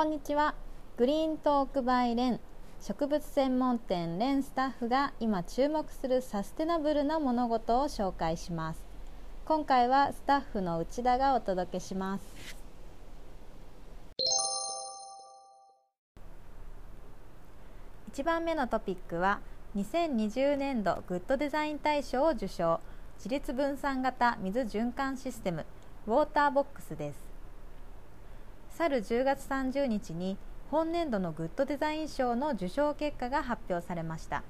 こんにちは。グリーントークバイレン。植物専門店レンスタッフが今注目するサステナブルな物事を紹介します。今回はスタッフの内田がお届けします。1番目のトピックは2020年度グッドデザイン大賞を受賞。自立分散型水循環システムウォーターボックスです。去る10月30日に本年度のグッドデザイン賞の受賞結果が発表されました。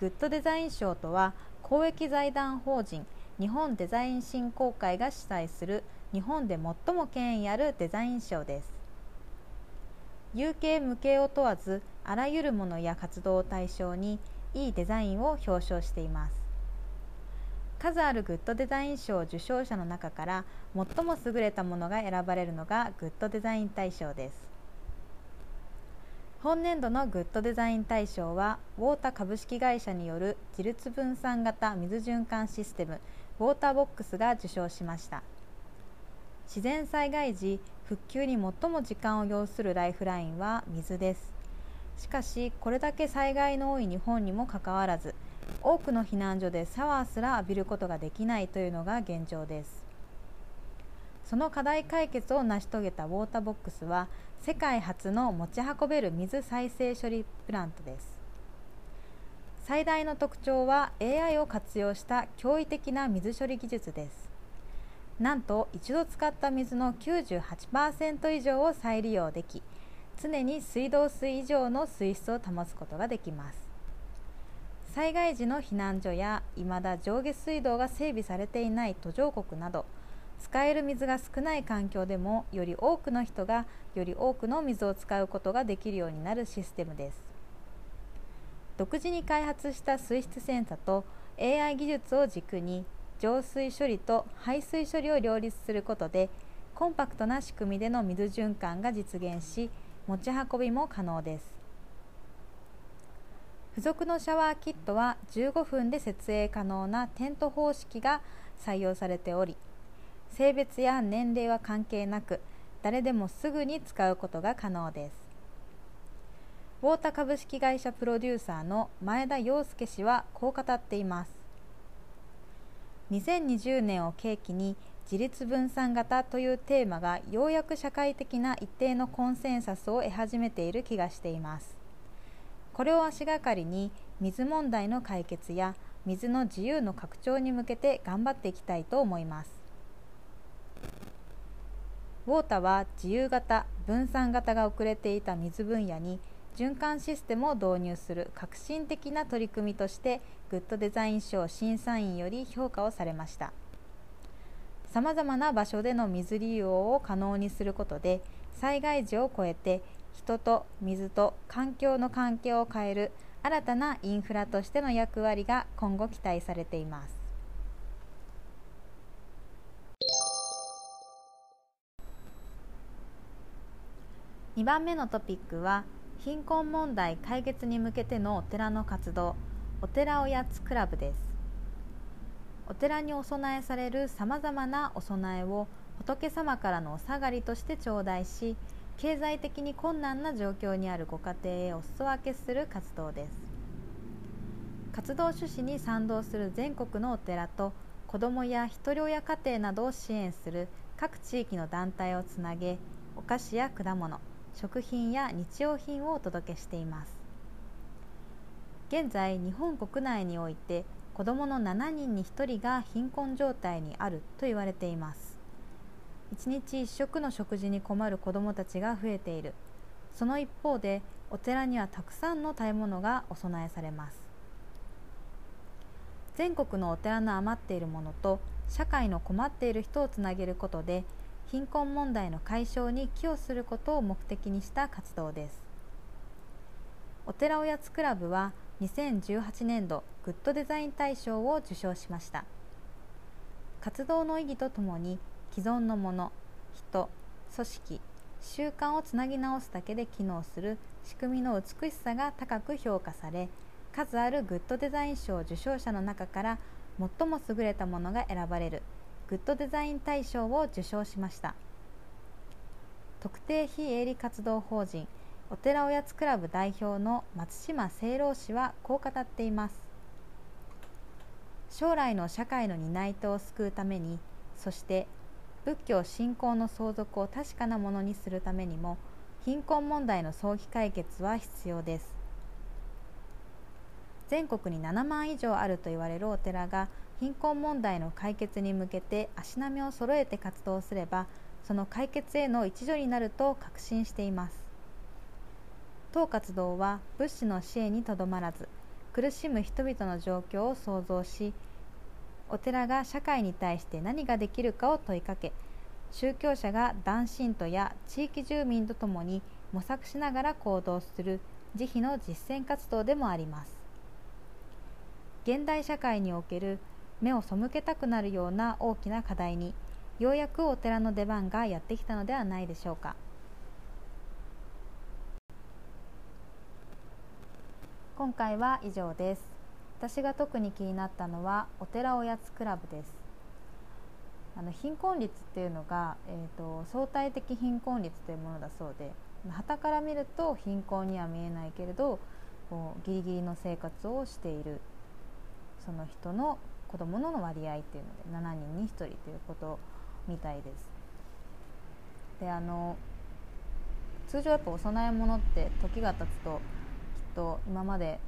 グッドデザイン賞とは公益財団法人日本デザイン振興会が主催する日本で最も権威あるデザイン賞です。有形無形を問わずあらゆるものや活動を対象にいいデザインを表彰しています。数あるグッドデザイン賞受賞者の中から最も優れたものが選ばれるのがグッドデザイン大賞です。本年度のグッドデザイン大賞はウォータ株式会社による自立分散型水循環システムウォーターボックスが受賞しました。自然災害時復旧に最も時間を要するライフラインは水です。しかしこれだけ災害の多い日本にもかかわらず多くの避難所でシャワーすら浴びることができないというのが現状です。その課題解決を成し遂げたウォーターボックスは世界初の持ち運べる水再生処理プラントです。最大の特徴は AI を活用した驚異的な水処理技術です。なんと一度使った水の98%以上を再利用でき常に水道水以上の水質を保つことができます。災害時の避難所や未だ上下水道が整備されていない途上国など使える水が少ない環境でもより多くの人がより多くの水を使うことができるようになるシステムです。独自に開発した水質センサと AI 技術を軸に浄水処理と排水処理を両立することでコンパクトな仕組みでの水循環が実現し持ち運びも可能です。付属のシャワーキットは15分で設営可能なテント方式が採用されており性別や年齢は関係なく誰でもすぐに使うことが可能です。ウォータ株式会社プロデューサーの前田洋介氏はこう語っています。2020年を契機に自立分散型というテーマがようやく社会的な一定のコンセンサスを得始めている気がしています。これを足がかりに水問題の解決や水の自由の拡張に向けて頑張っていきたいと思います。ウォータは自由型分散型が遅れていた水分野に循環システムを導入する革新的な取り組みとしてグッドデザイン賞審査員より評価をされました。さまざまな場所での水利用を可能にすることで災害時を超えて人と水と環境の関係を変える新たなインフラとしての役割が今後期待されています。2番目のトピックは貧困問題解決に向けてのお寺の活動お寺おやつクラブです。お寺にお供えされるさまざまなお供えを仏様からのお下がりとして頂戴し経済的に困難な状況にあるご家庭へお裾分けする活動です。活動趣旨に賛同する全国のお寺と子どもやひとり親家庭などを支援する各地域の団体をつなげお菓子や果物食品や日用品をお届けしています。現在日本国内において子どもの7人に1人が貧困状態にあると言われています。1日1食の食事に困る子どもたちが増えている。その一方でお寺にはたくさんの食べ物がお供えされます。全国のお寺の余っているものと社会の困っている人をつなげることで貧困問題の解消に寄与することを目的にした活動です。お寺おやつクラブは2018年度グッドデザイン大賞を受賞しました。活動の意義とともに既存のもの人組織習慣をつなぎ直すだけで機能する仕組みの美しさが高く評価され数あるグッドデザイン賞受賞者の中から最も優れたものが選ばれるグッドデザイン大賞を受賞しました。特定非営利活動法人お寺おやつクラブ代表の松島清郎氏はこう語っています。将来の社会の担い手を救うためにそして仏教信仰の相続を確かなものにするためにも貧困問題の早期解決は必要です。全国に7万以上あると言われるお寺が貧困問題の解決に向けて足並みを揃えて活動すればその解決への一助になると確信しています。当活動は物資の支援にとどまらず苦しむ人々の状況を想像しお寺が社会に対して何ができるかを問いかけ宗教者が男信徒や地域住民とともに模索しながら行動する慈悲の実践活動でもあります。現代社会における目を背けたくなるような大きな課題にようやくお寺の出番がやってきたのではないでしょうか。今回は以上です。私が特に気になったのはお寺おやつクラブですあの貧困率っていうのが、えーと、相対的貧困率というものだそうで旗から見ると貧困には見えないけれどこうギリギリの生活をしているその人の子どもの割合っていうので7人に1人ということみたいです。であの通常やっぱお供え物って時が経つときっと今まで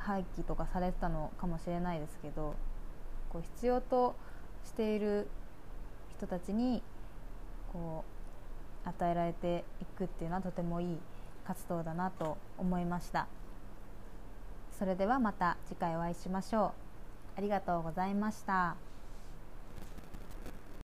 廃棄とかされてたのかもしれないですけどこう必要としている人たちにこう与えられていくっていうのはとてもいい活動だなと思いましたそれではまた次回お会いしましょうありがとうございました。